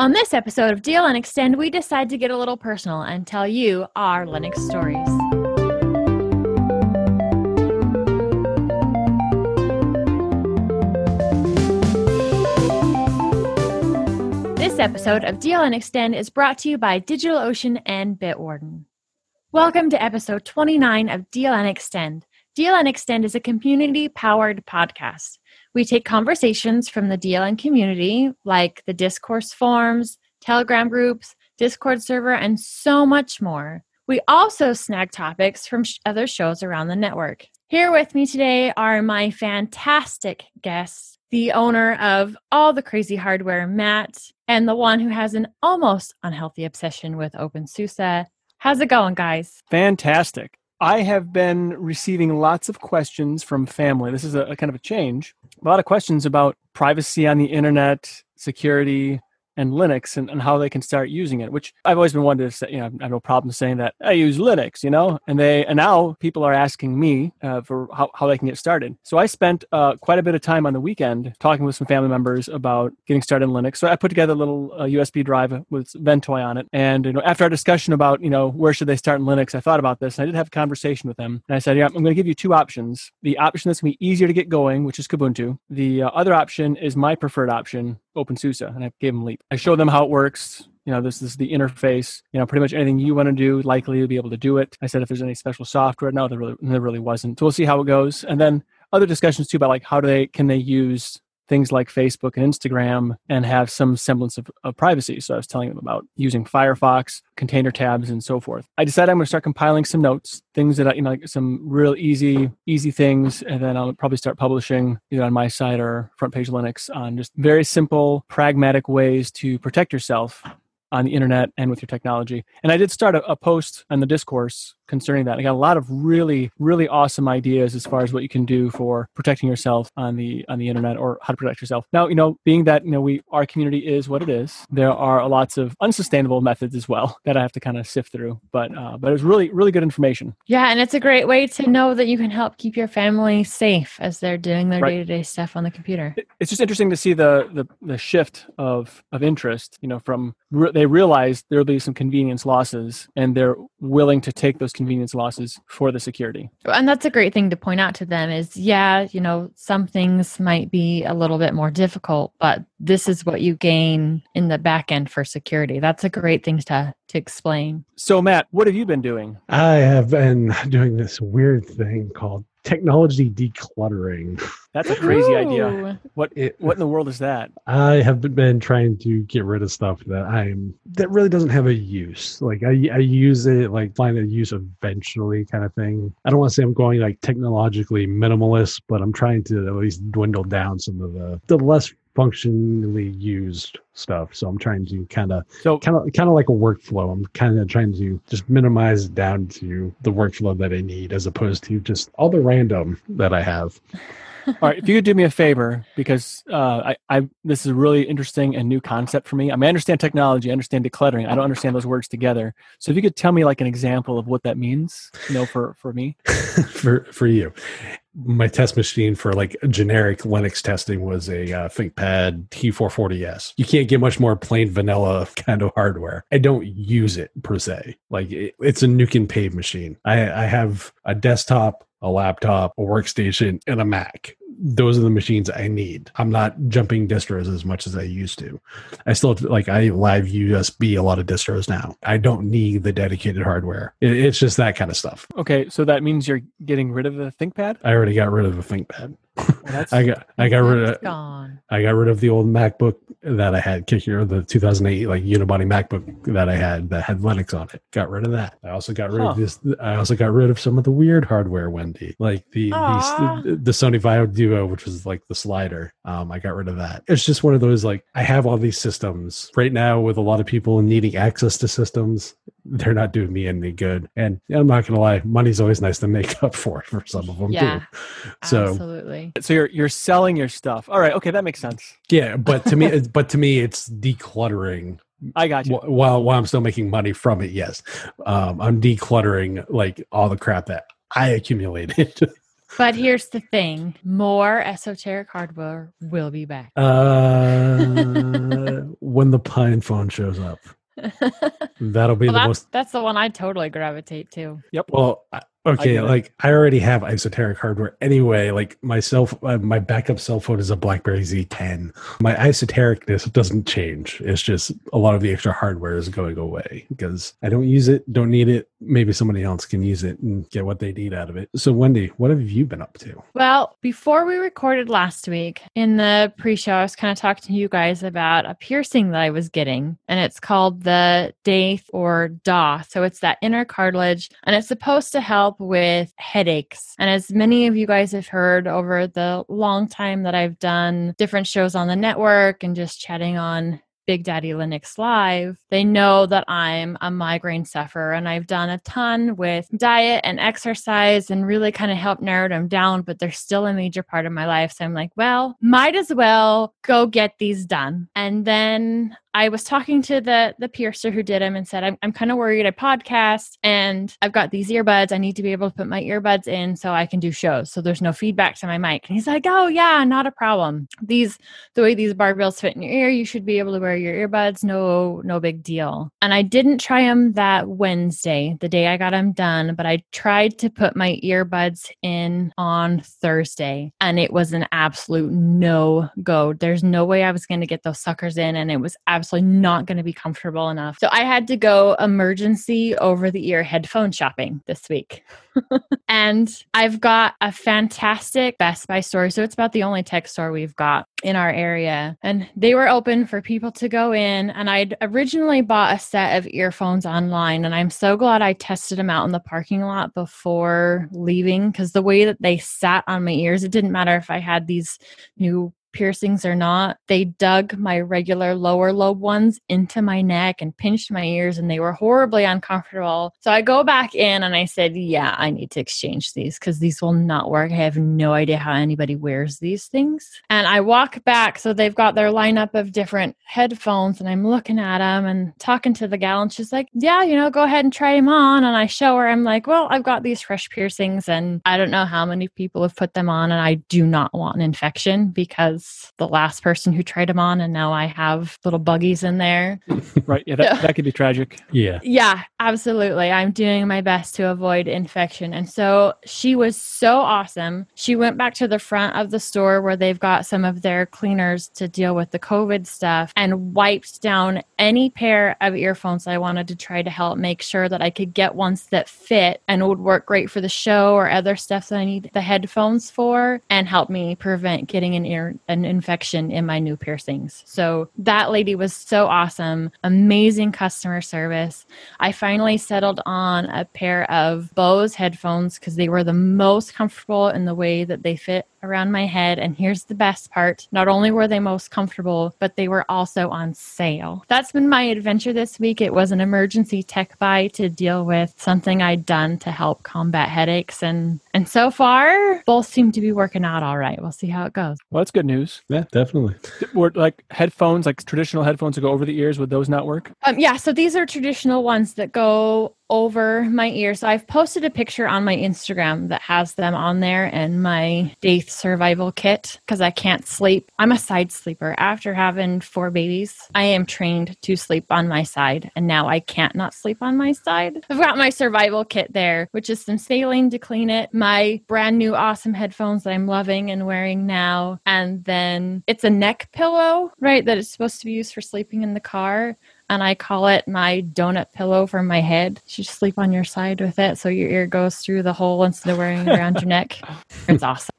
On this episode of DLN Xtend, we decide to get a little personal and tell you our Linux stories. This episode of DLN Xtend is brought to you by DigitalOcean and Bitwarden. Welcome to episode 29 of DLN Xtend. Deal and Extend is a community powered podcast. We take conversations from the DLN community, like the discourse forums, Telegram groups, Discord server, and so much more. We also snag topics from sh- other shows around the network. Here with me today are my fantastic guests the owner of all the crazy hardware, Matt, and the one who has an almost unhealthy obsession with OpenSUSE. How's it going, guys? Fantastic. I have been receiving lots of questions from family. This is a, a kind of a change. A lot of questions about privacy on the internet, security, and Linux and, and how they can start using it, which I've always been wanting to say, you know, I have no problem saying that I use Linux, you know, and they, and now people are asking me uh, for how, how they can get started. So I spent uh, quite a bit of time on the weekend talking with some family members about getting started in Linux. So I put together a little uh, USB drive with Ventoy on it. And, you know, after our discussion about, you know, where should they start in Linux, I thought about this and I did have a conversation with them. And I said, yeah, I'm going to give you two options. The option that's going to be easier to get going, which is Kubuntu. The uh, other option is my preferred option, OpenSUSE, and I gave them Leap. I showed them how it works. You know, this is the interface. You know, pretty much anything you want to do, likely you'll be able to do it. I said if there's any special software, no, there really, there really wasn't. So we'll see how it goes. And then other discussions too about like how do they can they use things like Facebook and Instagram and have some semblance of, of, privacy. So I was telling them about using Firefox, container tabs, and so forth. I decided I'm going to start compiling some notes, things that I, you know, like some real easy, easy things, and then I'll probably start publishing either on my site or Front Page Linux on just very simple, pragmatic ways to protect yourself on the internet and with your technology. And I did start a, a, post on the discourse concerning that. I got a lot of really, really awesome ideas as far as what you can do for protecting yourself on the on the internet or how to protect yourself. Now, you know, being that you know we our community is what it is, there are lots of unsustainable methods as well that I have to kind of sift through. But uh, but it was really, really good information. Yeah, and it's a great way to know that you can help keep your family safe as they're doing their day to day stuff on the computer. It's just interesting to see the the, the shift of of interest. You know, from re- they realize there'll be some convenience losses and they're willing to take those convenience losses for the security. And that's a great thing to point out to them is yeah, you know, some things might be a little bit more difficult, but this is what you gain in the back end for security. That's a great thing to to explain. So Matt, what have you been doing? I have been doing this weird thing called technology decluttering. That's a crazy Ooh. idea. What it, what in the world is that? I have been trying to get rid of stuff that I'm that really doesn't have a use. Like I I use it like find a use eventually kind of thing. I don't want to say I'm going like technologically minimalist, but I'm trying to at least dwindle down some of the the less functionally used stuff. So I'm trying to kind of so kind of kind of like a workflow. I'm kind of trying to just minimize down to the workflow that I need as opposed to just all the random that I have. all right, if you could do me a favor, because uh, I, I, this is a really interesting and new concept for me. I mean, I understand technology, I understand decluttering. I don't understand those words together. So if you could tell me like an example of what that means, you know, for for me, for for you, my test machine for like generic Linux testing was a uh, ThinkPad T440S. You can't get much more plain vanilla kind of hardware. I don't use it per se. Like it, it's a nuke and pave machine. I, I have a desktop, a laptop, a workstation, and a Mac those are the machines I need. I'm not jumping distros as much as I used to. I still like I live USB a lot of distros now. I don't need the dedicated hardware. It, it's just that kind of stuff. Okay, so that means you're getting rid of the ThinkPad. I already got rid of the ThinkPad. Well, I got I got rid of gone. I got rid of the old MacBook that I had kick here, the 2008 like unibody MacBook that I had that had Linux on it. Got rid of that. I also got rid huh. of this. I also got rid of some of the weird hardware, Wendy, like the the, the, Sony Vaio Duo, which was like the slider. Um, I got rid of that. It's just one of those like I have all these systems right now with a lot of people needing access to systems. They're not doing me any good, and I'm not gonna lie, money's always nice to make up for for some of them yeah, too. So absolutely. So you're you're selling your stuff. All right, okay, that makes sense. Yeah, but to me, but to me, it's decluttering. I got you. While while I'm still making money from it, yes, um, I'm decluttering like all the crap that I accumulated. But here's the thing: more esoteric hardware will be back. Uh, when the PinePhone shows up. That'll be well, the that's, most. That's the one I totally gravitate to. Yep. Well, Okay, I like I already have esoteric hardware anyway. Like myself, uh, my backup cell phone is a BlackBerry Z10. My esotericness doesn't change. It's just a lot of the extra hardware is going away because I don't use it, don't need it. Maybe somebody else can use it and get what they need out of it. So, Wendy, what have you been up to? Well, before we recorded last week in the pre-show, I was kind of talking to you guys about a piercing that I was getting, and it's called the Daith or DA. So it's that inner cartilage, and it's supposed to help help with headaches. And as many of you guys have heard over the long time that I've done different shows on the network and just chatting on Big Daddy Linux Live, they know that I'm a migraine sufferer and I've done a ton with diet and exercise and really kind of helped narrow them down, but they're still a major part of my life. So I'm like, well, might as well go get these done. And then I was talking to the the piercer who did them and said, I'm, I'm kind of worried. I podcast and I've got these earbuds. I need to be able to put my earbuds in so I can do shows. So there's no feedback to my mic. And he's like, Oh yeah, not a problem. These the way these barbells fit in your ear, you should be able to wear your earbuds. No, no big deal. And I didn't try them that Wednesday, the day I got them done, but I tried to put my earbuds in on Thursday and it was an absolute no go. There's no way I was going to get those suckers in. And it was absolutely not going to be comfortable enough. So I had to go emergency over the ear headphone shopping this week. and I've got a fantastic Best Buy store. So it's about the only tech store we've got in our area. And they were open for people to go in. And I'd originally bought a set of earphones online. And I'm so glad I tested them out in the parking lot before leaving because the way that they sat on my ears, it didn't matter if I had these new piercings or not, they dug my regular lower lobe ones into my neck and pinched my ears, and they were horribly uncomfortable. So I go back in and I said, Yeah, I need to exchange these because these will not work. I have no idea how anybody wears these things. And I walk back. So they've got their lineup of different headphones, and I'm looking at them and talking to the gal, and she's like, Yeah, you know, go ahead and try them on. And I show her, I'm like, Well, I've got these fresh piercings, and I don't know how many people have put them on, and I do not want an infection because was the last person who tried them on, and now I have little buggies in there. right. Yeah, that, that could be tragic. Yeah. Yeah, absolutely. I'm doing my best to avoid infection. And so she was so awesome. She went back to the front of the store where they've got some of their cleaners to deal with the COVID stuff and wiped down any pair of earphones I wanted to try to help make sure that I could get ones that fit and would work great for the show or other stuff that I need the headphones for and help me prevent getting an ear an infection in my new piercings. So that lady was so awesome, amazing customer service. I finally settled on a pair of Bose headphones because they were the most comfortable in the way that they fit around my head. And here's the best part not only were they most comfortable, but they were also on sale. That's been my adventure this week. It was an emergency tech buy to deal with something I'd done to help combat headaches. And, and so far, both seem to be working out all right. We'll see how it goes. Well, that's good news. Yeah, definitely. Were like headphones, like traditional headphones that go over the ears, would those not work? Um, yeah, so these are traditional ones that go over my ear. So I've posted a picture on my Instagram that has them on there and my Daith survival kit because I can't sleep. I'm a side sleeper. After having four babies, I am trained to sleep on my side and now I can't not sleep on my side. I've got my survival kit there, which is some saline to clean it, my brand new awesome headphones that I'm loving and wearing now, and then it's a neck pillow, right, that is supposed to be used for sleeping in the car and I call it my donut pillow for my head. You just sleep on your side with it so your ear goes through the hole instead of wearing it around your neck. It's awesome.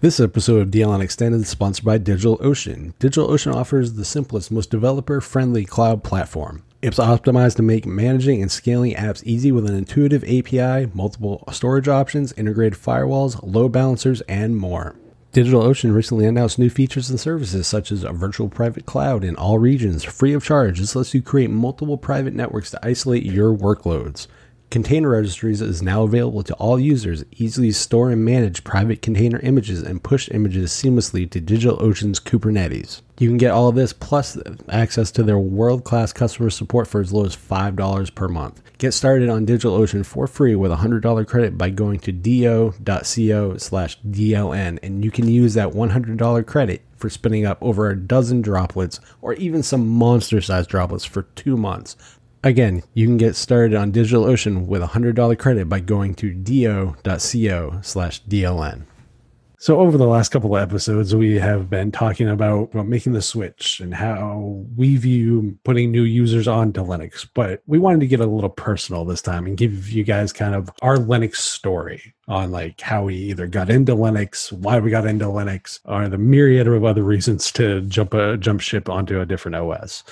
This episode of DLN Extended is sponsored by DigitalOcean. DigitalOcean offers the simplest, most developer friendly cloud platform. It's optimized to make managing and scaling apps easy with an intuitive API, multiple storage options, integrated firewalls, load balancers, and more. DigitalOcean recently announced new features and services such as a virtual private cloud in all regions, free of charge. This lets you create multiple private networks to isolate your workloads. Container Registries is now available to all users. Easily store and manage private container images and push images seamlessly to DigitalOcean's Kubernetes. You can get all of this plus access to their world class customer support for as low as $5 per month. Get started on DigitalOcean for free with a $100 credit by going to do.co slash DLN, and you can use that $100 credit for spinning up over a dozen droplets or even some monster sized droplets for two months. Again, you can get started on DigitalOcean with a $100 credit by going to do.co slash DLN. So, over the last couple of episodes, we have been talking about, about making the switch and how we view putting new users onto Linux. But we wanted to get a little personal this time and give you guys kind of our Linux story on like how we either got into Linux, why we got into Linux, or the myriad of other reasons to jump a jump ship onto a different OS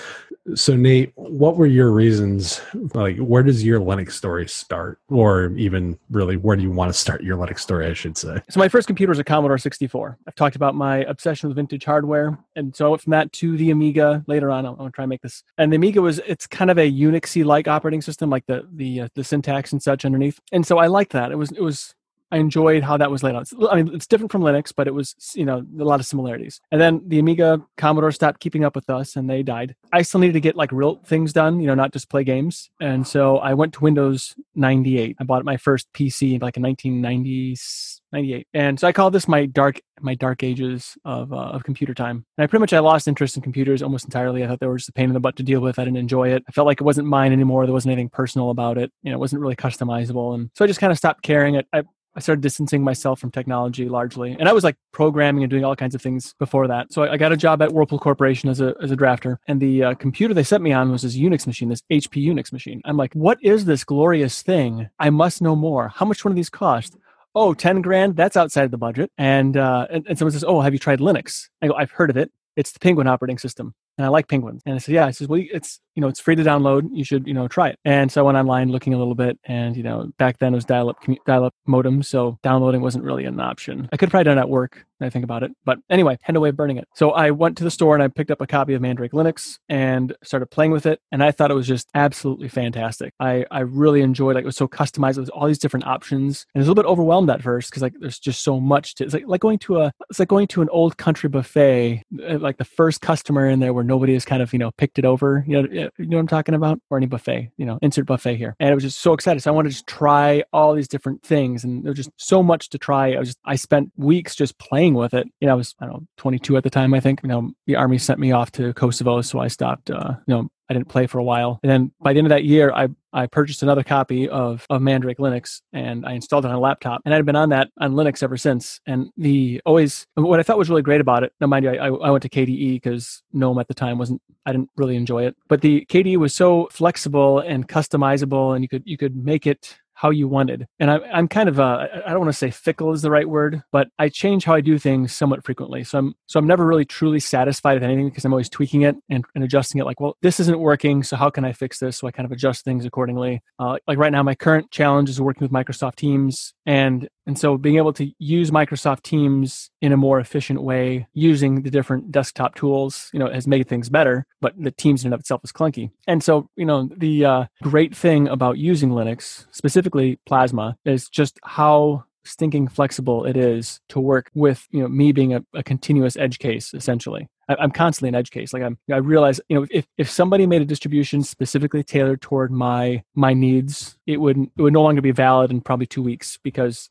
so nate what were your reasons? Like where does your linux story start? Or even really where do you want to start your linux story i should say? So my first computer was a commodore 64 i've talked about my obsession with vintage hardware and so i went from that to the amiga. Later on i'm going to try and make this. And the amiga was it's kind of a unixy like operating system like the the uh, the syntax and such underneath. And so i liked that. It was it was I enjoyed how that was laid out. I mean, it's different from Linux, but it was, you know, a lot of similarities. And then the Amiga Commodore stopped keeping up with us and they died. I still needed to get like real things done, you know, not just play games. And so I went to Windows 98. I bought my first PC like in 1990s 98 and so i call this my dark my dark ages of, uh, of computer time and i pretty much i lost interest in computers almost entirely i thought they were just a pain in the butt to deal with i didn't enjoy it i felt like it wasn't mine anymore there wasn't anything personal about it you know it wasn't really customizable and so i just kind of stopped caring it I, I started distancing myself from technology largely. And I was like programming and doing all kinds of things before that. So I, got a job at Whirlpool Corporation as a, as a drafter. And the uh, computer they sent me on was this Unix machine, this HP Unix machine. I'm like, what is this glorious thing? I must know more. How much one of these cost? Oh, 10 grand, that's outside of the budget. And, uh, and, and someone says, Oh, have you tried Linux? I go, I've heard of it. It's the Penguin operating system and I like penguins. And I said, yeah. I says, well, it's you know, it's free to download. You should you know try it. And so I went online looking a little bit, and you know, back then it was dial-up dial-up modem, so downloading wasn't really an option. I could probably done it at work. I think about it, but anyway, had no way of burning it. So I went to the store and I picked up a copy of Mandrake Linux and started playing with it, and I thought it was just absolutely fantastic. I I really enjoyed like it was so customized with all these different options, and I was a little bit overwhelmed at first because like there's just so much to. It's like like going to a it's like going to an old country buffet, uh, like the first customer in there where nobody has kind of you know picked it over. You know, you know what I'm talking about, or any buffet. You know, insert buffet here. And I was just so excited. So I wanted to just try all these different things, and there was just so much to try. I was just I spent weeks just playing with it. You know, I was I don't know 22 at the time. I think you know the army sent me off to Kosovo, so I stopped. Uh, you know, I didn't play for a while. And then by the end of that year, I I purchased another copy of, of Mandrake Linux and I installed it on a laptop. And I'd been on that on Linux ever since. And the always, what I thought was really great about it, now mind you, I, I went to KDE because GNOME at the time wasn't, I didn't really enjoy it. But the KDE was so flexible and customizable and you could, you could make it how you wanted. And I, I'm kind of uh, I don't want to say fickle is the right word, but I change how I do things somewhat frequently. So I'm so I'm never really truly satisfied with anything because I'm always tweaking it and, and adjusting it. Like, well, this isn't working, so how can I fix this? So I kind of adjust things accordingly. Uh, like right now, my current challenge is working with Microsoft Teams, and and so being able to use Microsoft Teams in a more efficient way using the different desktop tools, you know, has made things better, but the Teams in and of itself is clunky. And so, you know, the uh, great thing about using Linux, specifically Plasma, is just how stinking flexible it is to work with you know me being a, a continuous edge case essentially I'm constantly an edge case. Like I'm, I realize, you know, if, if somebody made a distribution specifically tailored toward my my needs, it would it would no longer be valid in probably two weeks because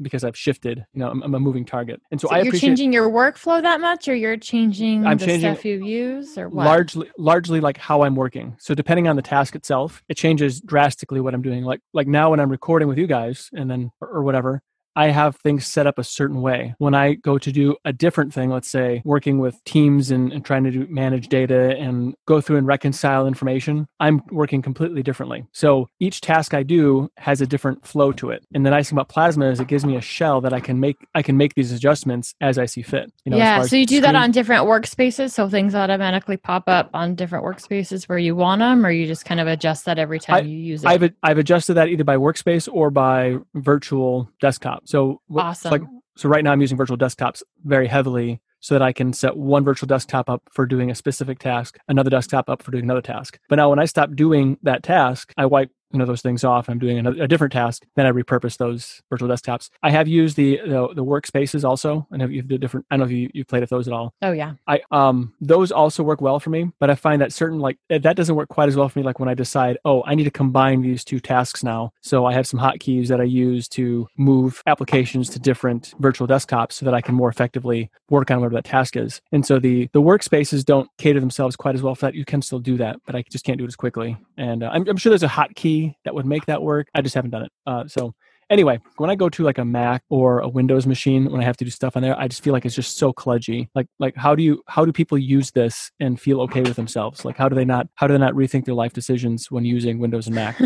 because I've shifted. You know, I'm, I'm, a moving target, and so, so I you're changing your workflow that much, or you're changing I'm the changing stuff you use, or what? Largely, largely like how I'm working. So depending on the task itself, it changes drastically what I'm doing. Like like now when I'm recording with you guys, and then or, or whatever, I have things set up a certain way. When I go to do a different thing, let's say working with teams and, and, trying to do, manage data and go through and reconcile information, I'm working completely differently. So each task I do has a different flow to it. And the nice thing about Plasma is it gives me a shell that I can make I can make these adjustments as I see fit. You know, yeah. So you do screen. that on different workspaces, so things automatically pop up on different workspaces where you want them, or you just kind of adjust that every time I, you use it. I've I've adjusted that either by workspace or by virtual desktop. So awesome. Like, so right now I'm using virtual desktops very heavily so that I can set one virtual desktop up for doing a specific task, another desktop up for doing another task. But now when I stop doing that task, I wipe you know those things off, I'm doing a, a different task, then I repurpose those virtual desktops. I have used the the, the workspaces also, and have you the different. I don't know if you you've played with those at all. Oh yeah. I um those also work well for me, but I find that certain like that doesn't work quite as well for me. Like when I decide, oh, I need to combine these two tasks now, so I have some hotkeys that I use to move applications to different virtual desktops so that I can more effectively work on whatever that task is. And so the the workspaces don't cater themselves quite as well for that. You can still do that, but I just can't do it as quickly. And uh, I'm, I'm sure there's a hotkey that would make that work. I just haven't done it. Uh, so anyway, when I go to like a Mac or a Windows machine, when I have to do stuff on there, I just feel like it's just so kludgy. Like, like how do you, how do people use this and feel okay with themselves? Like, how do they not, how do they not rethink their life decisions when using Windows and Mac?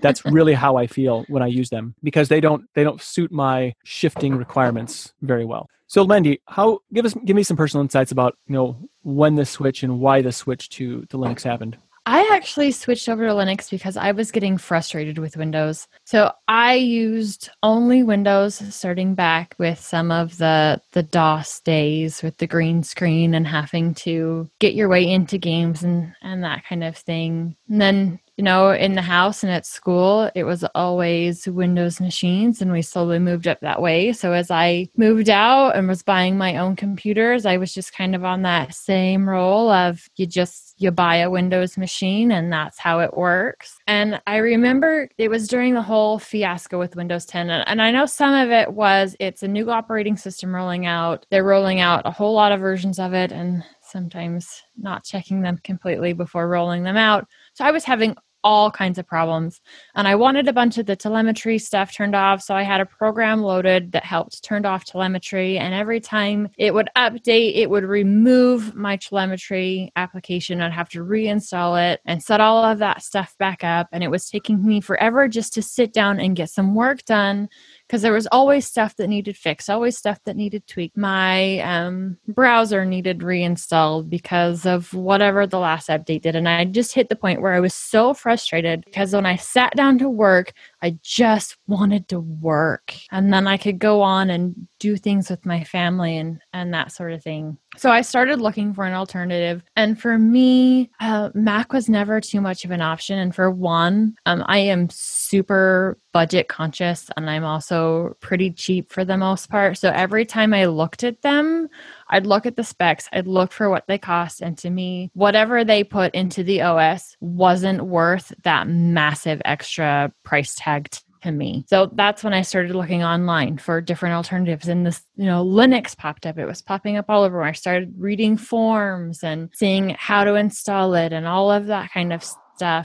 That's really how I feel when I use them because they don't, they don't suit my shifting requirements very well. So, Lindy, how give us give me some personal insights about you know when the switch and why the switch to to Linux happened. I actually switched over to Linux because I was getting frustrated with Windows. So I used only Windows starting back with some of the the DOS days with the green screen and having to get your way into games and and that kind of thing. And then you know, in the house and at school, it was always Windows machines, and we slowly moved up that way. So as I moved out and was buying my own computers, I was just kind of on that same role of you just you buy a Windows machine and that's how it works. And I remember it was during the whole fiasco with Windows 10, and I know some of it was it's a new operating system rolling out. They're rolling out a whole lot of versions of it, and sometimes not checking them completely before rolling them out. So I was having all kinds of problems. And I wanted a bunch of the telemetry stuff turned off. So I had a program loaded that helped turn off telemetry. And every time it would update, it would remove my telemetry application. I'd have to reinstall it and set all of that stuff back up. And it was taking me forever just to sit down and get some work done because there was always stuff that needed fixed, always stuff that needed tweaked. My um, browser needed reinstalled because of whatever the last update did. And I just hit the point where I was so frustrated because when I sat down to work, I just wanted to work. And then I could go on and do things with my family and, and that sort of thing. So I started looking for an alternative. And for me, uh, Mac was never too much of an option. And for one, um, I am super budget conscious and I'm also pretty cheap for the most part. So every time I looked at them, I'd look at the specs, I'd look for what they cost. And to me, whatever they put into the OS wasn't worth that massive extra price tag to me. So that's when I started looking online for different alternatives. And this, you know, Linux popped up. It was popping up all over. I started reading forms and seeing how to install it and all of that kind of stuff.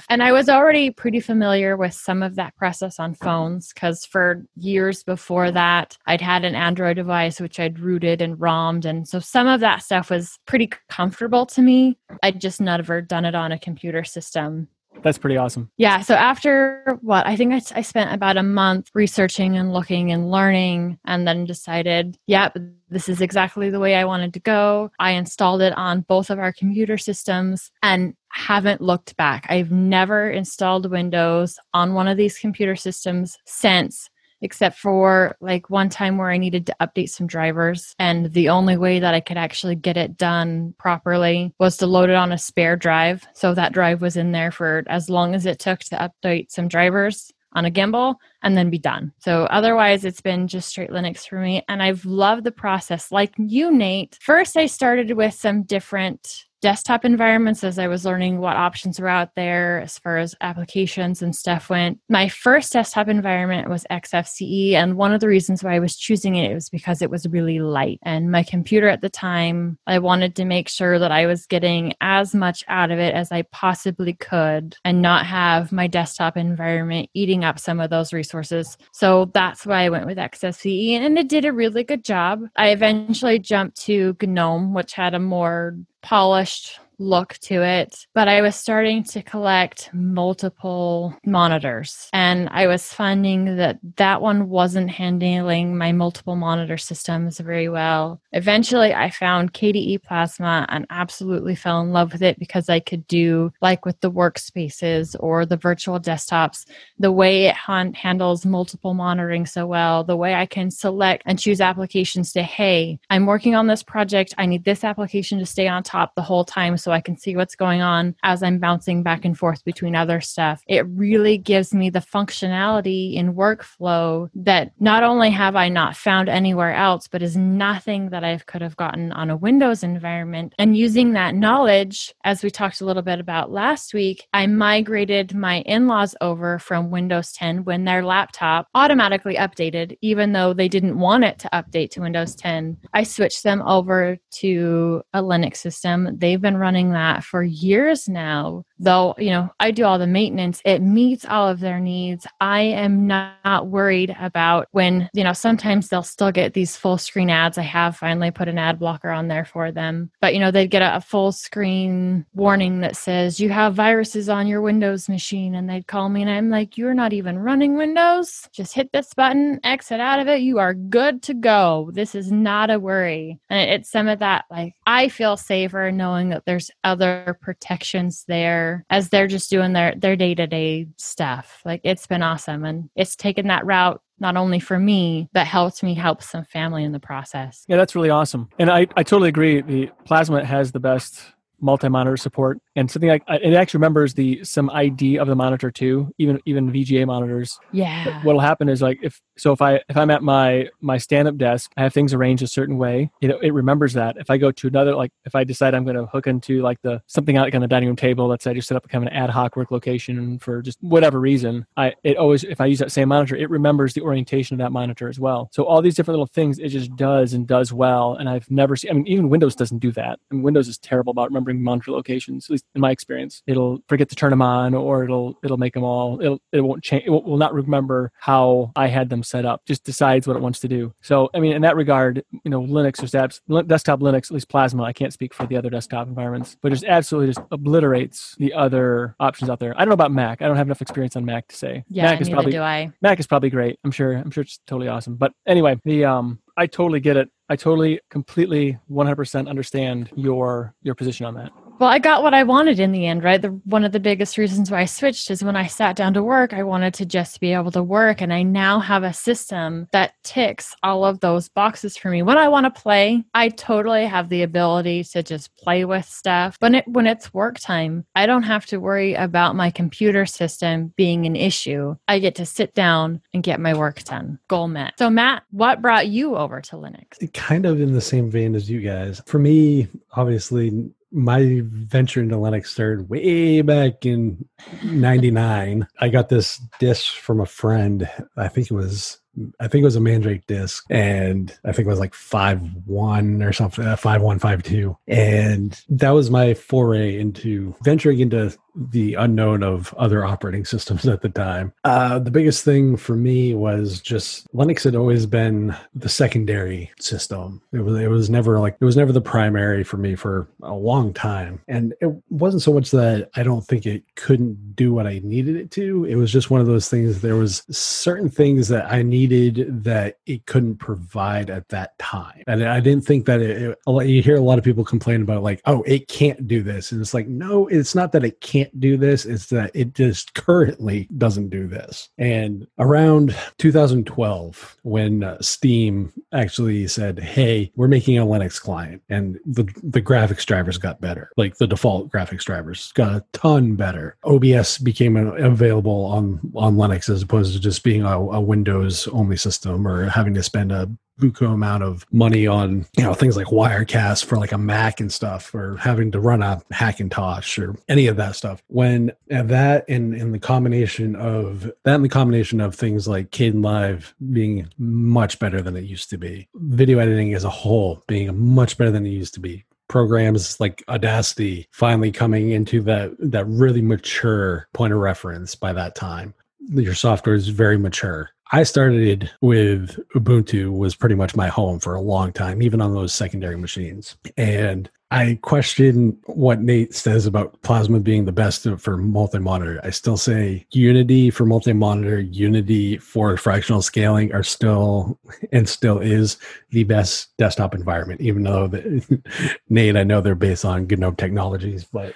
And I was already pretty familiar with some of that process on phones because for years before that, I'd had an Android device which I'd rooted and ROMmed. And so some of that stuff was pretty comfortable to me. I'd just never done it on a computer system. That's pretty awesome. Yeah. So after what I think I, I, spent about a month researching and looking and learning, and then decided, yep, this is exactly the way I wanted to go. I installed it on both of our computer systems and haven't looked back. I've never installed Windows on one of these computer systems since except for like one time where I needed to update some drivers. And the only way that I could actually get it done properly was to load it on a spare drive. So that drive was in there for as long as it took to update some drivers on a gimbal and then be done. So otherwise it's been just straight Linux for me and I've loved the process. Like you Nate, first I started with some different desktop environments as I was learning what options were out there as far as applications and stuff went. My first desktop environment was XFCE, and one of the reasons why I was choosing it was because it was really light. And my computer at the time, I wanted to make sure that I was getting as much out of it as I possibly could and not have my desktop environment eating up some of those resources. So that's why I went with XFCE, and it did a really good job. I eventually jumped to GNOME, which had a more polished look to it, but I was starting to collect multiple monitors and I was finding that that one wasn't handling my multiple monitor systems very well. Eventually, I found KDE Plasma and absolutely fell in love with it because I could do like with the workspaces or the virtual desktops, the way it han- handles multiple monitoring so well, the way I can select and choose applications to, hey, I'm working on this project. I need this application to stay on top the whole time so I can see what's going on as I'm bouncing back and forth between other stuff. It really gives me the functionality in workflow that not only have I not found anywhere else, but is nothing that I could have gotten on a Windows environment. And using that knowledge, as we talked a little bit about last week, I migrated my in laws over from Windows 10 when their laptop automatically updated, even though they didn't want it to update to Windows 10. I switched them over to a Linux system. They've been running that for years now. Though, you know, I do all the maintenance, it meets all of their needs. I am not worried about when, you know, sometimes they'll still get these full screen ads. I have finally put an ad blocker on there for them. But, you know, they'd get a, a full screen warning that says, you have viruses on your Windows machine. And they'd call me and I'm like, you're not even running Windows. Just hit this button, exit out of it. You are good to go. This is not a worry. And it's some of that, like, I feel safer knowing that there's other protections there as they're just doing their their day-to-day stuff. Like it's been awesome and it's taken that route not only for me, but helped me help some family in the process. Yeah, that's really awesome. And I, I totally agree. The Plasma has the best multi-monitor support. And something like it actually remembers the some id of the monitor too even even vga monitors. Yeah. what'll happen is like if so if i if i'm at my my stand-up desk i have things arranged a certain way you know it remembers that. If i go to another like if i decide i'm going to hook into like the something out like on the dining room table let's say i just set up a kind of an ad hoc work location for just whatever reason i it always if i use that same monitor it remembers the orientation of that monitor as well. So all these different little things it just does and does well. And i've never seen i mean even windows doesn't do that. I mean, windows is terrible about remembering monitor locations, at least in my experience. It'll forget to turn them on, or it'll it'll make them all. It'll it won't change. It will not remember how I had them set up. Just decides what it wants to do. So I mean, in that regard, you know, Linux or apps, desktop Linux, at least Plasma. I can't speak for the other desktop environments, but just absolutely just obliterates the other options out there. I don't know about Mac. I don't have enough experience on Mac to say. Yeah, Mac is probably do I. Mac is probably great. I'm sure. I'm sure it's totally awesome. But anyway, the um, I totally get it. I totally, completely, 100% understand your your position on that. Well, I got what I wanted in the end, right? The, one of the biggest reasons why I switched is when I sat down to work, I wanted to just be able to work. And I now have a system that ticks all of those boxes for me. When I want to play, I totally have the ability to just play with stuff. But it, when it's work time, I don't have to worry about my computer system being an issue. I get to sit down and get my work done. Goal met. So, Matt, what brought you over to Linux? Kind of in the same vein as you guys. For me, obviously, my venture into Linux started way back in 99. I got this disk from a friend. I think it was I think it was a Mandrake disk, and I think it was like five one or something, uh, five one five two, and that was my foray into venturing into the unknown of other operating systems at the time. Uh, the biggest thing for me was just Linux had always been the secondary system. It was it was never like it was never the primary for me for a long time, and it wasn't so much that I don't think it couldn't do what I needed it to. It was just one of those things. There was certain things that I needed that it couldn't provide at that time, and I didn't think that it. it you hear a lot of people complain about like, oh, it can't do this, and it's like, no, it's not that it can't can't do this. It's that it just currently doesn't do this. And around 2012, when uh, Steam actually said, "Hey, we're making a Linux client," and the the graphics drivers got better, like the default graphics drivers got a ton better. OBS became available on on Linux as opposed to just being a, a Windows only system or having to spend a buku amount of money on you know things like Wirecast for like a Mac and stuff, or having to run a Hackintosh or any of that stuff. When that in in the combination of that and the combination of things like Kdenlive being much better than it used to be, video editing as a whole being much better than it used to be, programs like Audacity finally coming into that that really mature point of reference by that time. Your software is very mature. I started with Ubuntu was pretty much my home for a long time, even on those secondary machines. And I question what Nate says about Plasma being the best for multi-monitor. I still say Unity for multi-monitor, Unity for fractional scaling are still and still is the best desktop environment. Even though the, Nate, I know they're based on GNOME technologies, but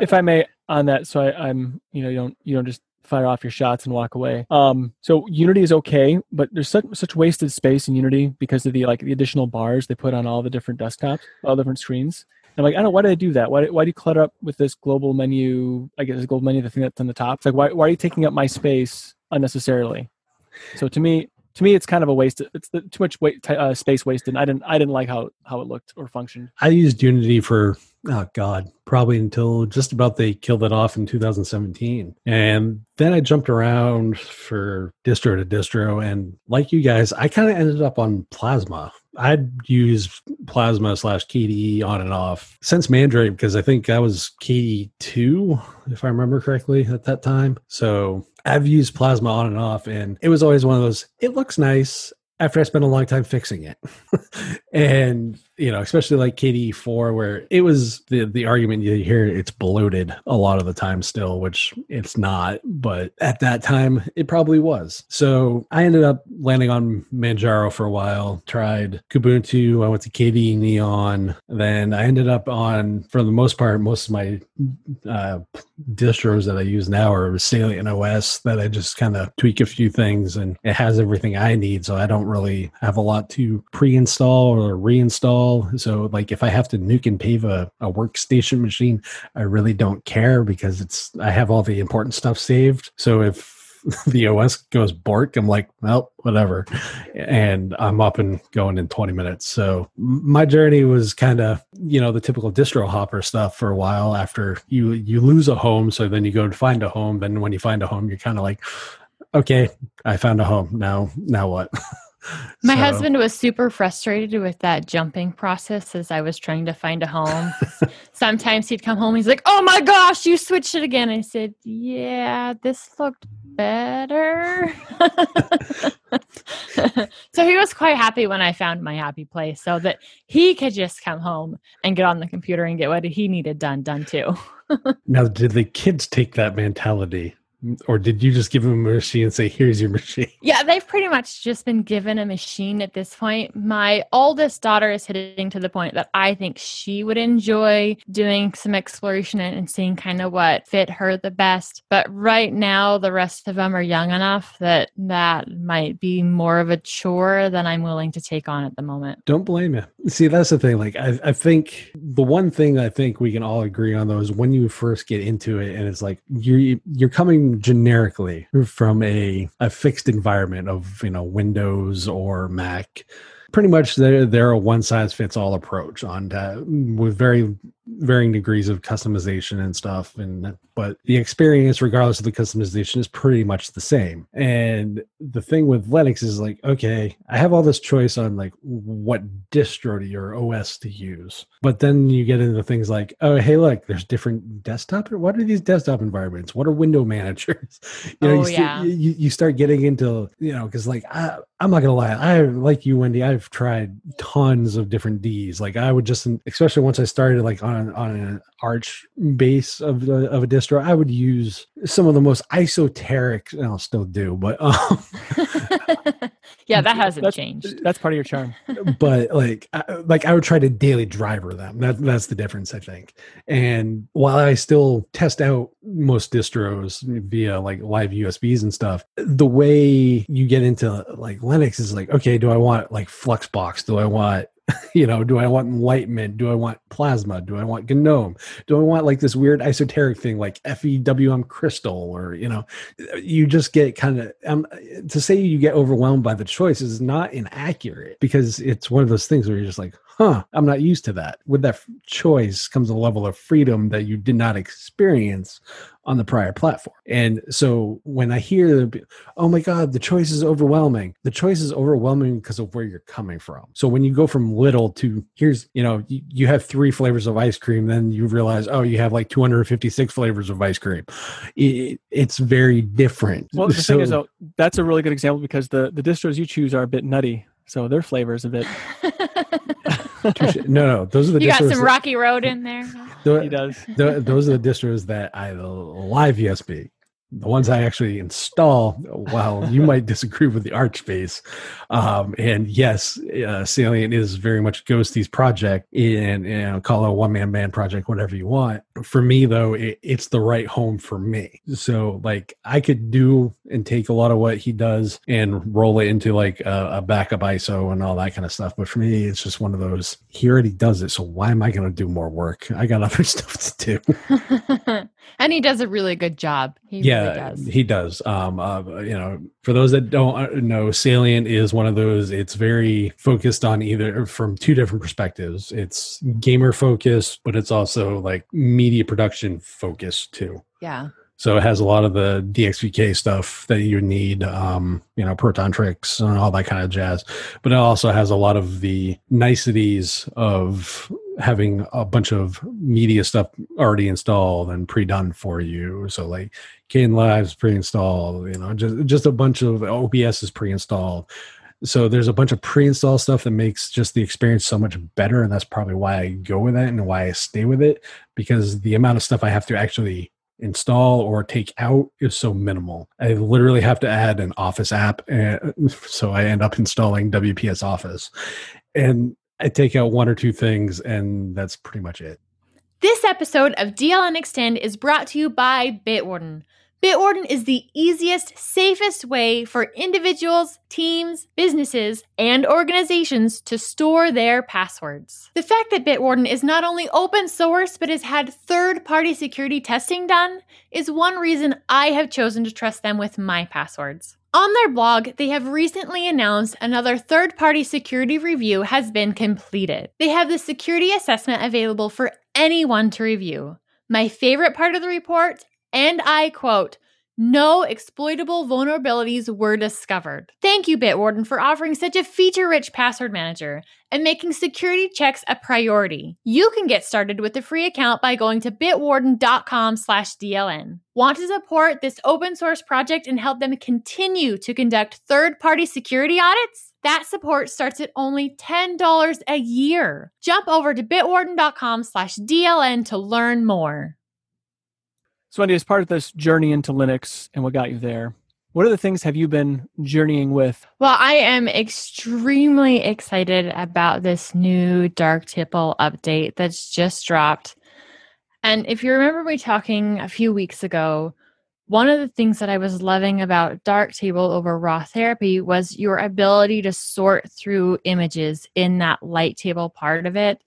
if I may on that, so I, I'm you know you don't you don't just fire off your shots and walk away. Um, so Unity is okay, but there's such such wasted space in Unity because of the like the additional bars they put on all the different desktops, all the different screens. I'm like, I don't why do I do that? Why, why do you clutter up with this global menu? I guess this global menu, the thing that's on the top. It's like, why, why are you taking up my space unnecessarily? So to me, to me, it's kind of a waste. It's too much weight, uh, space wasted. I didn't, I didn't like how how it looked or functioned. I used Unity for oh god, probably until just about they killed it off in 2017, and then I jumped around for distro to distro, and like you guys, I kind of ended up on Plasma. I'd use Plasma slash KDE on and off since Mandrake because I think I was KDE two, if I remember correctly, at that time. So I've used Plasma on and off, and it was always one of those. It looks nice after I spent a long time fixing it. and you know, especially like KDE four, where it was the the argument you hear it's bloated a lot of the time still, which it's not, but at that time it probably was. So I ended up landing on Manjaro for a while, tried Kubuntu, I went to KDE Neon, then I ended up on for the most part, most of my uh, distros that I use now are Salient OS that I just kind of tweak a few things and it has everything I need. So I don't really have a lot to pre-install or reinstall. So like if I have to nuke and pave a, a workstation machine, I really don't care because it's I have all the important stuff saved. So if the OS goes bork, I'm like, well, whatever. And I'm up and going in 20 minutes. So my journey was kind of, you know, the typical distro hopper stuff for a while after you you lose a home. So then you go to find a home. Then when you find a home, you're kind of like, okay, I found a home. Now now what? My so. husband was super frustrated with that jumping process as I was trying to find a home. Sometimes he'd come home, he's like, Oh my gosh, you switched it again. I said, Yeah, this looked better. so he was quite happy when I found my happy place so that he could just come home and get on the computer and get what he needed done done too. now, did the kids take that mentality? Or did you just give them a machine and say here's your machine yeah they've pretty much just been given a machine at this point. My oldest daughter is hitting to the point that i think she would enjoy doing some exploration and seeing kind of what fit her the best. But right now the rest of them are young enough that that might be more of a chore than i'm willing to take on at the moment. Don't blame you see that's the thing like i, I think the one thing i think we can all agree on though is when you first get into it and it's like you're you're coming generically from a, a fixed environment of you know Windows or Mac. Pretty much they're, they're a one size fits all approach on that with very varying degrees of customization and stuff and but the experience regardless of the customization is pretty much the same. And the thing with linux is like okay i have all this choice on like what distro to your os to use but then you get into things like oh hey look there's different desktop what are these desktop environments? What are window managers? You know oh, you, yeah. you, you start getting into you know because like I, i'm not gonna lie i like you wendy i've tried tons of different d's. Like i would just especially once i started like on on on an arch base of the, of a distro, I would use some of the most esoteric. And I'll still do, but um, yeah, that hasn't that's, changed. That's part of your charm. but like, I, like I would try to daily driver them. That that's the difference, I think. And while I still test out most distros via like live USBs and stuff, the way you get into like Linux is like, okay, do I want like Fluxbox? Do I want you know, do I want enlightenment? Do I want plasma? Do I want GNOME? Do I want like this weird esoteric thing like FVWM-Crystal? Or, you know, you just get kind of, um, to say you get overwhelmed by the choice is not inaccurate because it's one of those things where you're just like, huh, I'm not used to that. With that choice comes a level of freedom that you did not experience on the prior platform. And so when I hear, oh my God, the choice is overwhelming, the choice is overwhelming because of where you're coming from. So when you go from little to here's, you know, you, you have three flavors of ice cream, then you realize, oh, you have like 256 flavors of ice cream. It, it's very different. Well, the so, thing is, though, that's a really good example because the, the distros you choose are a bit nutty. So their flavors a bit. no, no, those are the. You got some that, Rocky Road in there. The, he does. The, those are the distros that I live USB. The ones I actually install, well, you might disagree with the Archbase. Um, and yes, uh, Salient is very much Ghosty's project, and you know, call it a one man band project, whatever you want. For me, though, it, it's the right home for me. So, like, I could do and take a lot of what he does and roll it into like a, a backup ISO and all that kind of stuff. But for me, it's just one of those. He already does it, so why am I going to do more work? I got other stuff to do. and he does a really good job. He yeah, really does. he does. Um, uh, you know, for those that don't uh, know, Salient is one of those. It's very focused on either from two different perspectives. It's gamer focused, but it's also like media production focused too. Yeah. So it has a lot of the DXVK stuff that you need, um, you know, Protontricks and all that kind of jazz. But it also has a lot of the niceties of having a bunch of media stuff already installed and pre-done for you. So like Kdenlive's pre-installed, you know, just just a bunch of OBS is pre-installed. So there's a bunch of pre-installed stuff that makes just the experience so much better, and that's probably why I go with it and why I stay with it because the amount of stuff I have to actually install or take out is so minimal. I literally have to add an Office app, eh, and so I end up installing WPS Office, and I take out one or two things, and that's pretty much it. This episode of DLN Xtend is brought to you by Bitwarden. Bitwarden is the easiest, safest way for individuals, teams, businesses, and organizations to store their passwords. The fact that Bitwarden is not only open source but has had third party security testing done is one reason I have chosen to trust them with my passwords. On their blog, they have recently announced another third party security review has been completed. They have the security assessment available for anyone to review. My favorite part of the report and I quote, no exploitable vulnerabilities were discovered. Thank you, Bitwarden, for offering such a feature rich password manager and making security checks a priority. You can get started with a free account by going to bitwarden.com slash DLN. Want to support this open source project and help them continue to conduct third party security audits? That support starts at only $10 a year. Jump over to bitwarden.com slash DLN to learn more. So, Wendy, as part of this journey into Linux and what got you there, what other things have you been journeying with? Well, I am extremely excited about this new Dark Darktable update that's just dropped. And if you remember me talking a few weeks ago, one of the things that I was loving about Darktable over RawTherapee was your ability to sort through images in that light table part of it.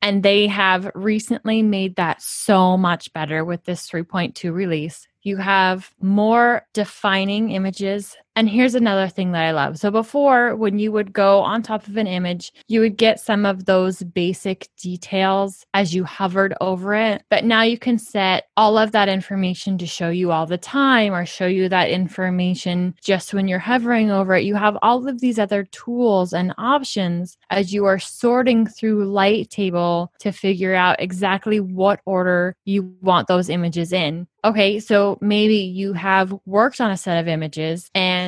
And they have recently made that so much better with this 3.2 release. You have more defining images and here's another thing that I love. So before, when you would go on top of an image, you would get some of those basic details as you hovered over it. But now you can set all of that information to show you all the time or show you that information just when you're hovering over it. You have all of these other tools and options as you are sorting through Light Table to figure out exactly what order you want those images in. Okay, so maybe you have worked on a set of images and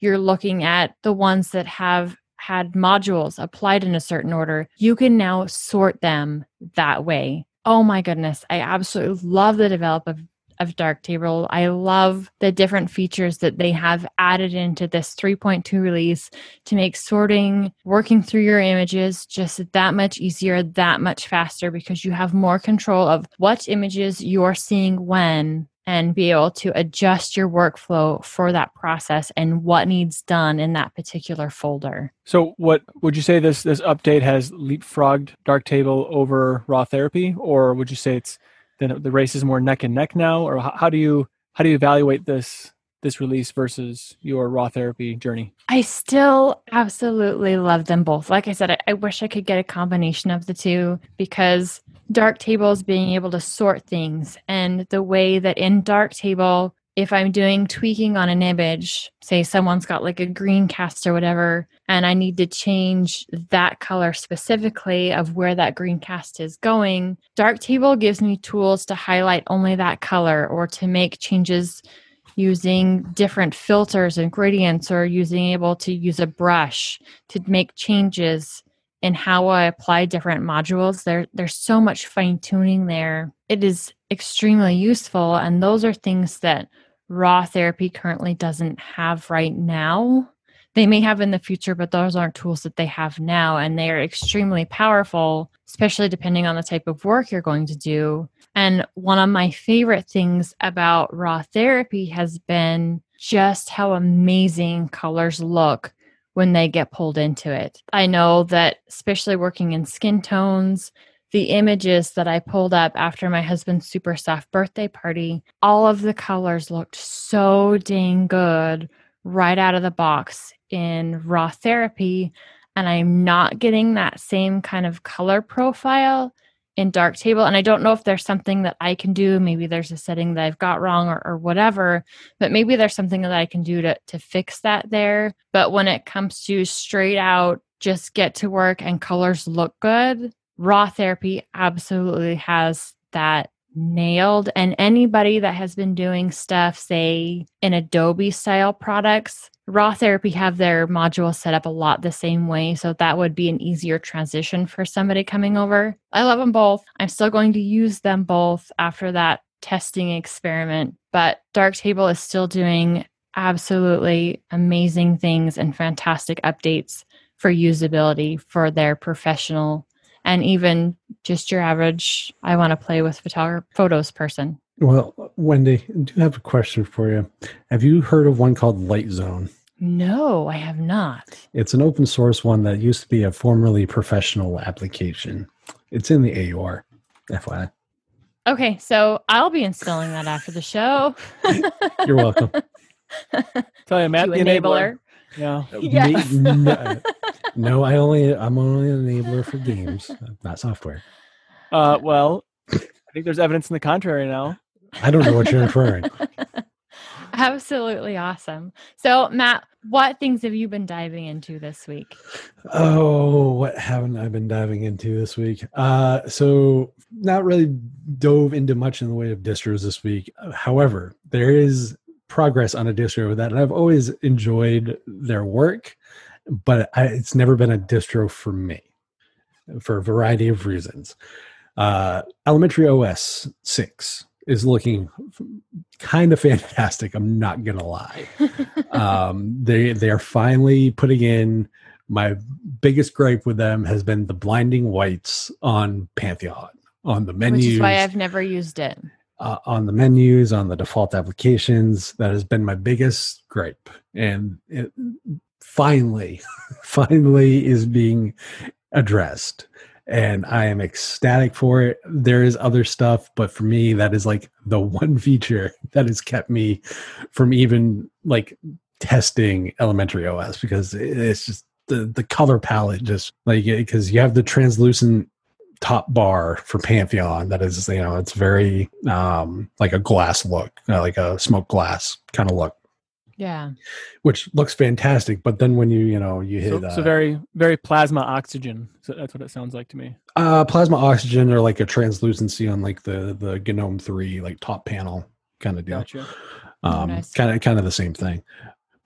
you're looking at the ones that have had modules applied in a certain order. You can now sort them that way. Oh my goodness, I absolutely love the develop of of Darktable. I love the different features that they have added into this 3.2 release to make sorting, working through your images just that much easier, that much faster because you have more control of what images you're seeing when and be able to adjust your workflow for that process and what needs done in that particular folder. So, what would you say this this update has leapfrogged Darktable over RawTherapee, or would you say it's then the race is more neck and neck now, or how, how do you how do you evaluate this this release versus your RawTherapee journey? I still absolutely love them both. Like I said, I, I wish I could get a combination of the two because Darktable is being able to sort things. And the way that in Darktable if I'm doing tweaking on an image, say someone's got like a green cast or whatever, and I need to change that color specifically of where that green cast is going, Darktable gives me tools to highlight only that color or to make changes using different filters and gradients or using able to use a brush to make changes in how I apply different modules. There, there's so much fine tuning there. It is extremely useful, and those are things that RawTherapee currently doesn't have right now. They may have in the future, but those aren't tools that they have now. And they are extremely powerful, especially depending on the type of work you're going to do. And one of my favorite things about RawTherapee has been just how amazing colors look when they get pulled into it. I know that, especially working in skin tones, the images that I pulled up after my husband's super soft birthday party, all of the colors looked so dang good right out of the box in RawTherapee. And I'm not getting that same kind of color profile in darktable and i don't know if there's something that i can do. Maybe there's a setting that i've got wrong or, or whatever but maybe there's something that i can do to, to fix that there. But when it comes to straight out just get to work and colors look good RawTherapee absolutely has that nailed. And anybody that has been doing stuff say in adobe style products RawTherapee have their module set up a lot the same way so that would be an easier transition for somebody coming over. I love them both. I'm still going to use them both after that testing experiment but darktable is still doing absolutely amazing things and fantastic updates for usability for their professional and even just your average i want to play with photos person well, Wendy, I do have a question for you. Have you heard of one called LightZone? No, I have not. It's an open source one that used to be a formerly professional application. It's in the AUR, FYI. Okay, so I'll be installing that after the show. You're welcome. Tell you, Matt, the enabler. enabler. Yeah. Yes. no, no, I only I'm only an enabler for games, not software. Uh, well, I think there's evidence in the contrary now. I don't know what you're inferring. Absolutely awesome. So, Matt, what things have you been diving into this week? Oh, what haven't I been diving into this week? Uh, so, not really dove into much in the way of distros this week. However, there is progress on a distro with that I've always enjoyed their work, but I, it's never been a distro for me for a variety of reasons. Uh, Elementary OS 6 is looking kind of fantastic. I'm not gonna lie. um, they they are finally putting in. My biggest gripe with them has been the blinding whites on Pantheon on the menus. Which is why I've never used it. Uh, on the menus, on the default applications, that has been my biggest gripe, and it finally, finally is being addressed and I am ecstatic for it. There is other stuff, but for me, that is like the one feature that has kept me from even like testing elementary OS because it's just the the color palette just like because you have the translucent top bar for Pantheon that is you know it's very um like a glass look, uh, like a smoke glass kind of look. Yeah. Which looks fantastic, but then when you you know you hit so, uh, so very very plasma oxygen. So that's what it sounds like to me. Uh, plasma oxygen or like a translucency on like the the Gnome three like top panel kind of deal. Gotcha. Um, nice. kind of kind of the same thing.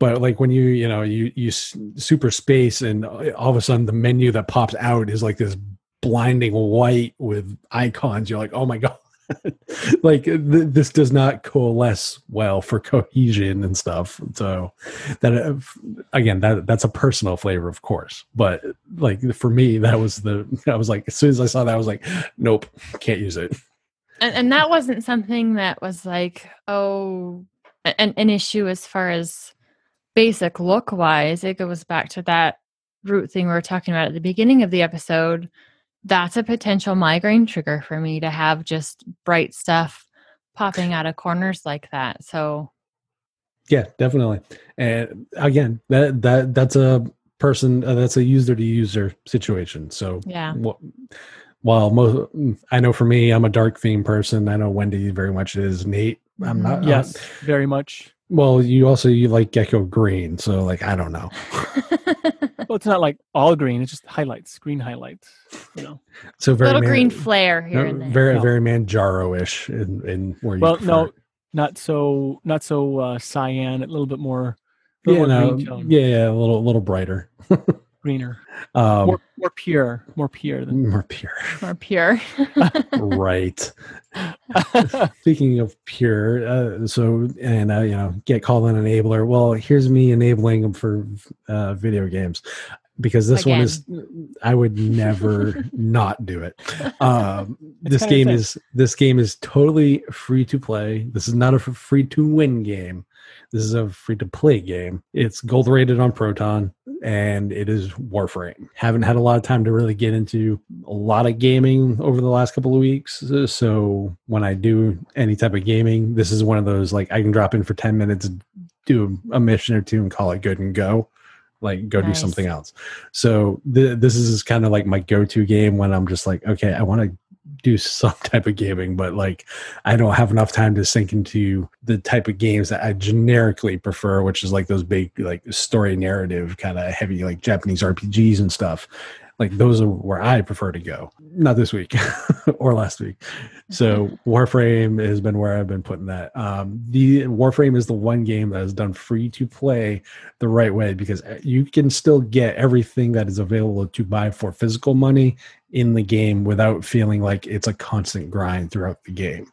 But like when you you know you you super space and all of a sudden the menu that pops out is like this blinding white with icons. You're like, oh my god like th- this does not coalesce well for cohesion and stuff. So that uh, again that that's a personal flavor of course but like for me that was the i was like as soon as i saw that i was like nope can't use it. And, and that wasn't something that was like oh an, an issue as far as basic look wise it goes back to that root thing we were talking about at the beginning of the episode that's a potential migraine trigger for me to have just bright stuff popping out of corners like that. So yeah, definitely. And again, that that that's a person uh, that's a user to user situation. So yeah. while most, I know for me, I'm a dark theme person. I know Wendy very much is. Nate, I'm not. Mm-hmm. Yes, I'm, very much. Well, you also you like gecko green, so like I don't know. well, it's not like all green; it's just highlights, green highlights. You know, so very little man, green flare here no, and there. Very, no. very Manjaro-ish in, in where you. Well, no, not so, not so uh, cyan. A little bit more. Little yeah, more no, yeah, yeah, a little, a little brighter. greener, um, more, more pure, more pure than more pure, more pure. right. Speaking of pure, uh, so and uh, you know, get called an enabler. Well, here's me enabling them for uh, video games because this Again. one is i would never not do it um, this game is this game is totally free to play this is not a free to win game this is a free to play game. It's gold rated on proton and it is warframe. Haven't had a lot of time to really get into a lot of gaming over the last couple of weeks uh, so when i do any type of gaming this is one of those like i can drop in for 10 minutes do a mission or two and call it good and go like go nice. do something else. So th- this is kind of like my go-to game when i'm just like okay i want to do some type of gaming but like i don't have enough time to sink into the type of games that i generically prefer which is like those big like story narrative kind of heavy like japanese rpgs and stuff like those are where I prefer to go. Not this week or last week. So Warframe has been where I've been putting that. Um, the Warframe is the one game that is done free to play the right way because uh, you can still get everything that is available to buy for physical money in the game without feeling like it's a constant grind throughout the game.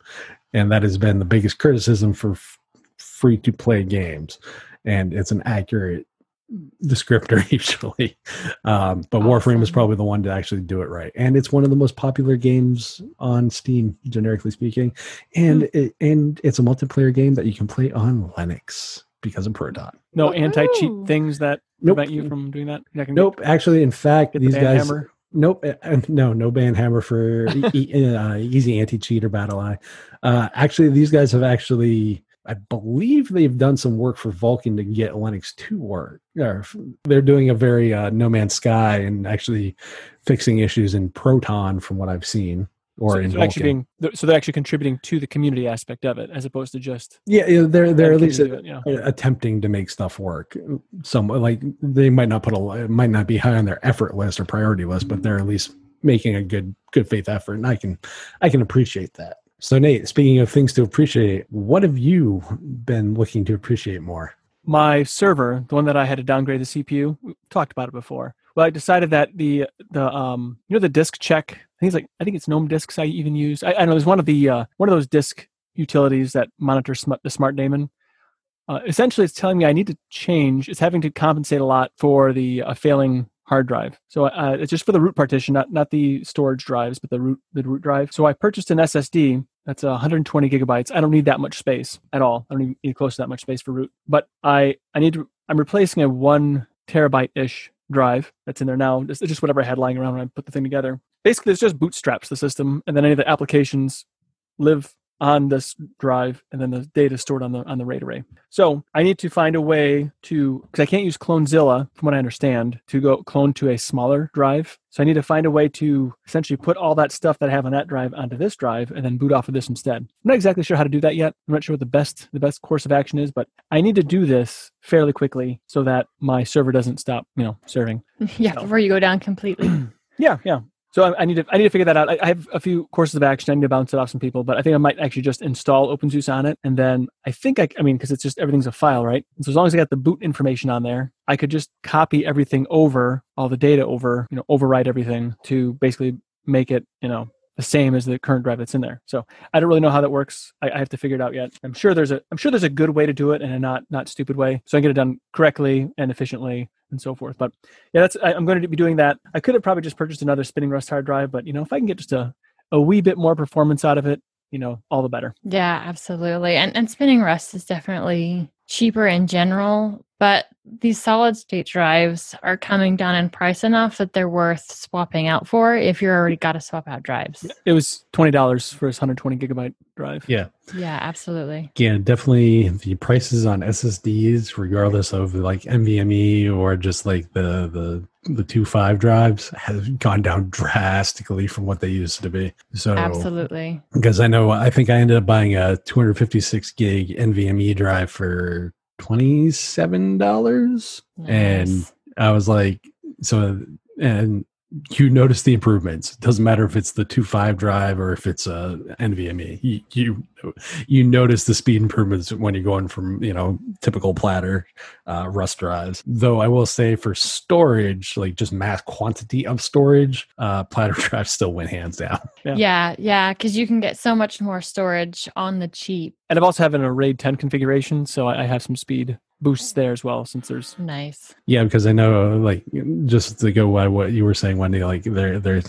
And that has been the biggest criticism for f- free to play games. And it's an accurate descriptor usually um, but awesome. warframe is probably the one to actually do it right and it's one of the most popular games on steam generically speaking and mm. it, and it's a multiplayer game that you can play on linux because of proton no anti-cheat things that nope. prevent you from doing that nope get, actually in fact these the guys hammer. Nope, uh, no, no ban hammer for e- uh, easy anti-cheat or BattlEye. Uh, actually, these guys have actually I believe they've done some work for Vulkan to get Linux to work. They're doing a very uh, No Man's Sky and actually fixing issues in Proton, from what I've seen, or so in they're actually being, so they're actually contributing to the community aspect of it, as opposed to just yeah, they're they're at least it, attempting to make stuff work. Some like they might not put a it might not be high on their effort list or priority list, but they're at least making a good good faith effort, and I can I can appreciate that. So, Nate, speaking of things to appreciate, what have you been looking to appreciate more? My server, the one that I had to downgrade the CPU, we talked about it before. Well, I decided that the the um you know the disk check. I think it's like I think it's GNOME disks I even use. I, I know there's one of the uh, one of those disk utilities that monitor sm- the smart daemon. Uh, essentially, it's telling me I need to change. It's having to compensate a lot for the uh, failing hard drive. So uh, it's just for the root partition, not not the storage drives, but the root the root drive. So I purchased an SSD that's 120 gigabytes. I don't need that much space at all. I don't need close to that much space for root. But I I need to. I'm replacing a one terabyte ish drive that's in there now. It's just whatever I had lying around when I put the thing together. Basically, it's just bootstraps the system, and then any of the applications live on this drive and then the data stored on the on the RAID array. So I need to find a way to because I can't use Clonezilla from what I understand to go clone to a smaller drive. So I need to find a way to essentially put all that stuff that I have on that drive onto this drive and then boot off of this instead. I'm not exactly sure how to do that yet. I'm not sure what the best the best course of action is, but I need to do this fairly quickly so that my server doesn't stop, you know, serving. Yeah, so. before you go down completely. yeah, yeah. So I, I, need to I need to figure that out. I, I, have a few courses of action. I need to bounce it off some people, but I think I might actually just install OpenSUSE on it, and then I think I I mean because it's just everything's a file, right? so as long as I got the boot information on there, I could just copy everything over, all the data over, you know, overwrite everything to basically make it, you know, the same as the current drive that's in there. So I don't really know how that works. I, I, have to figure it out yet. I'm sure there's a I'm sure there's a good way to do it and a not not stupid way. So I can get it done correctly and efficiently and so forth. But yeah, that's I, am going to be doing that. I could have probably just purchased another spinning rust hard drive, but you know, if I can get just a a wee bit more performance out of it, you know, all the better. Yeah, absolutely. And and spinning rust is definitely cheaper in general, but these solid state drives are coming down in price enough that they're worth swapping out for if you're already got to swap out drives. It was twenty dollars for his 120 gigabyte drive. Yeah. Yeah, absolutely. Yeah, definitely the prices on SSDs, regardless of like NVMe or just like the the the two five drives, have gone down drastically from what they used to be. So absolutely. Because I know I think I ended up buying a 256 gig NVMe drive for $27 nice. and i was like so and you notice the improvements it doesn't matter if it's the 2.5 drive or if it's a nvme you, you you notice the speed improvements when you're going from you know typical platter uh, rust drives. Though I will say for storage, like just mass quantity of storage, uh, platter drives still went hands down. Yeah, yeah, because yeah, you can get so much more storage on the cheap. And I've also have an RAID 10 configuration, so I have some speed boosts there as well since there's nice yeah because i know like just to go by what you were saying wendy like they're they're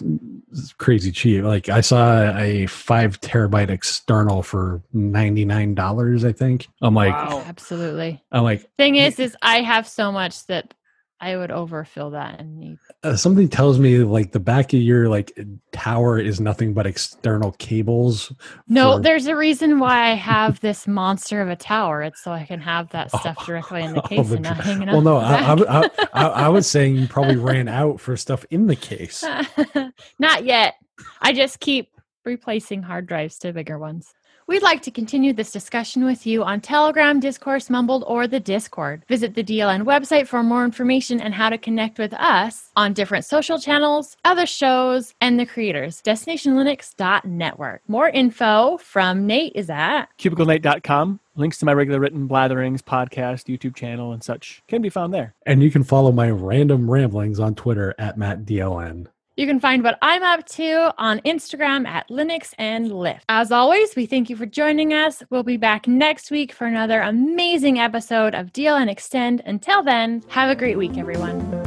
crazy cheap. Like i saw a five terabyte external for 99 dollars i think. I'm like wow. absolutely. I'm like thing is is i have so much that I would overfill that and need. Uh, something tells me like the back of your like tower is nothing but external cables. No, for... there's a reason why I have this monster of a tower. It's so I can have that oh, stuff directly in the case oh, and not hanging up. Well, no, I, I, I, I was saying you probably ran out for stuff in the case. not yet. I just keep replacing hard drives to bigger ones. We'd like to continue this discussion with you on Telegram, Discourse, Mumbled, or the Discord. Visit the DLN website for more information and how to connect with us on different social channels, other shows, and the creators. DestinationLinux.network. More info from Nate is at cubiclenate.com. Links to my regular written blatherings, podcast, YouTube channel, and such can be found there. And you can follow my random ramblings on Twitter at MattDLN. You can find what I'm up to on Instagram at Linux and Lift. As always, we thank you for joining us. We'll be back next week for another amazing episode of DLN Xtend. Until then, have a great week, everyone.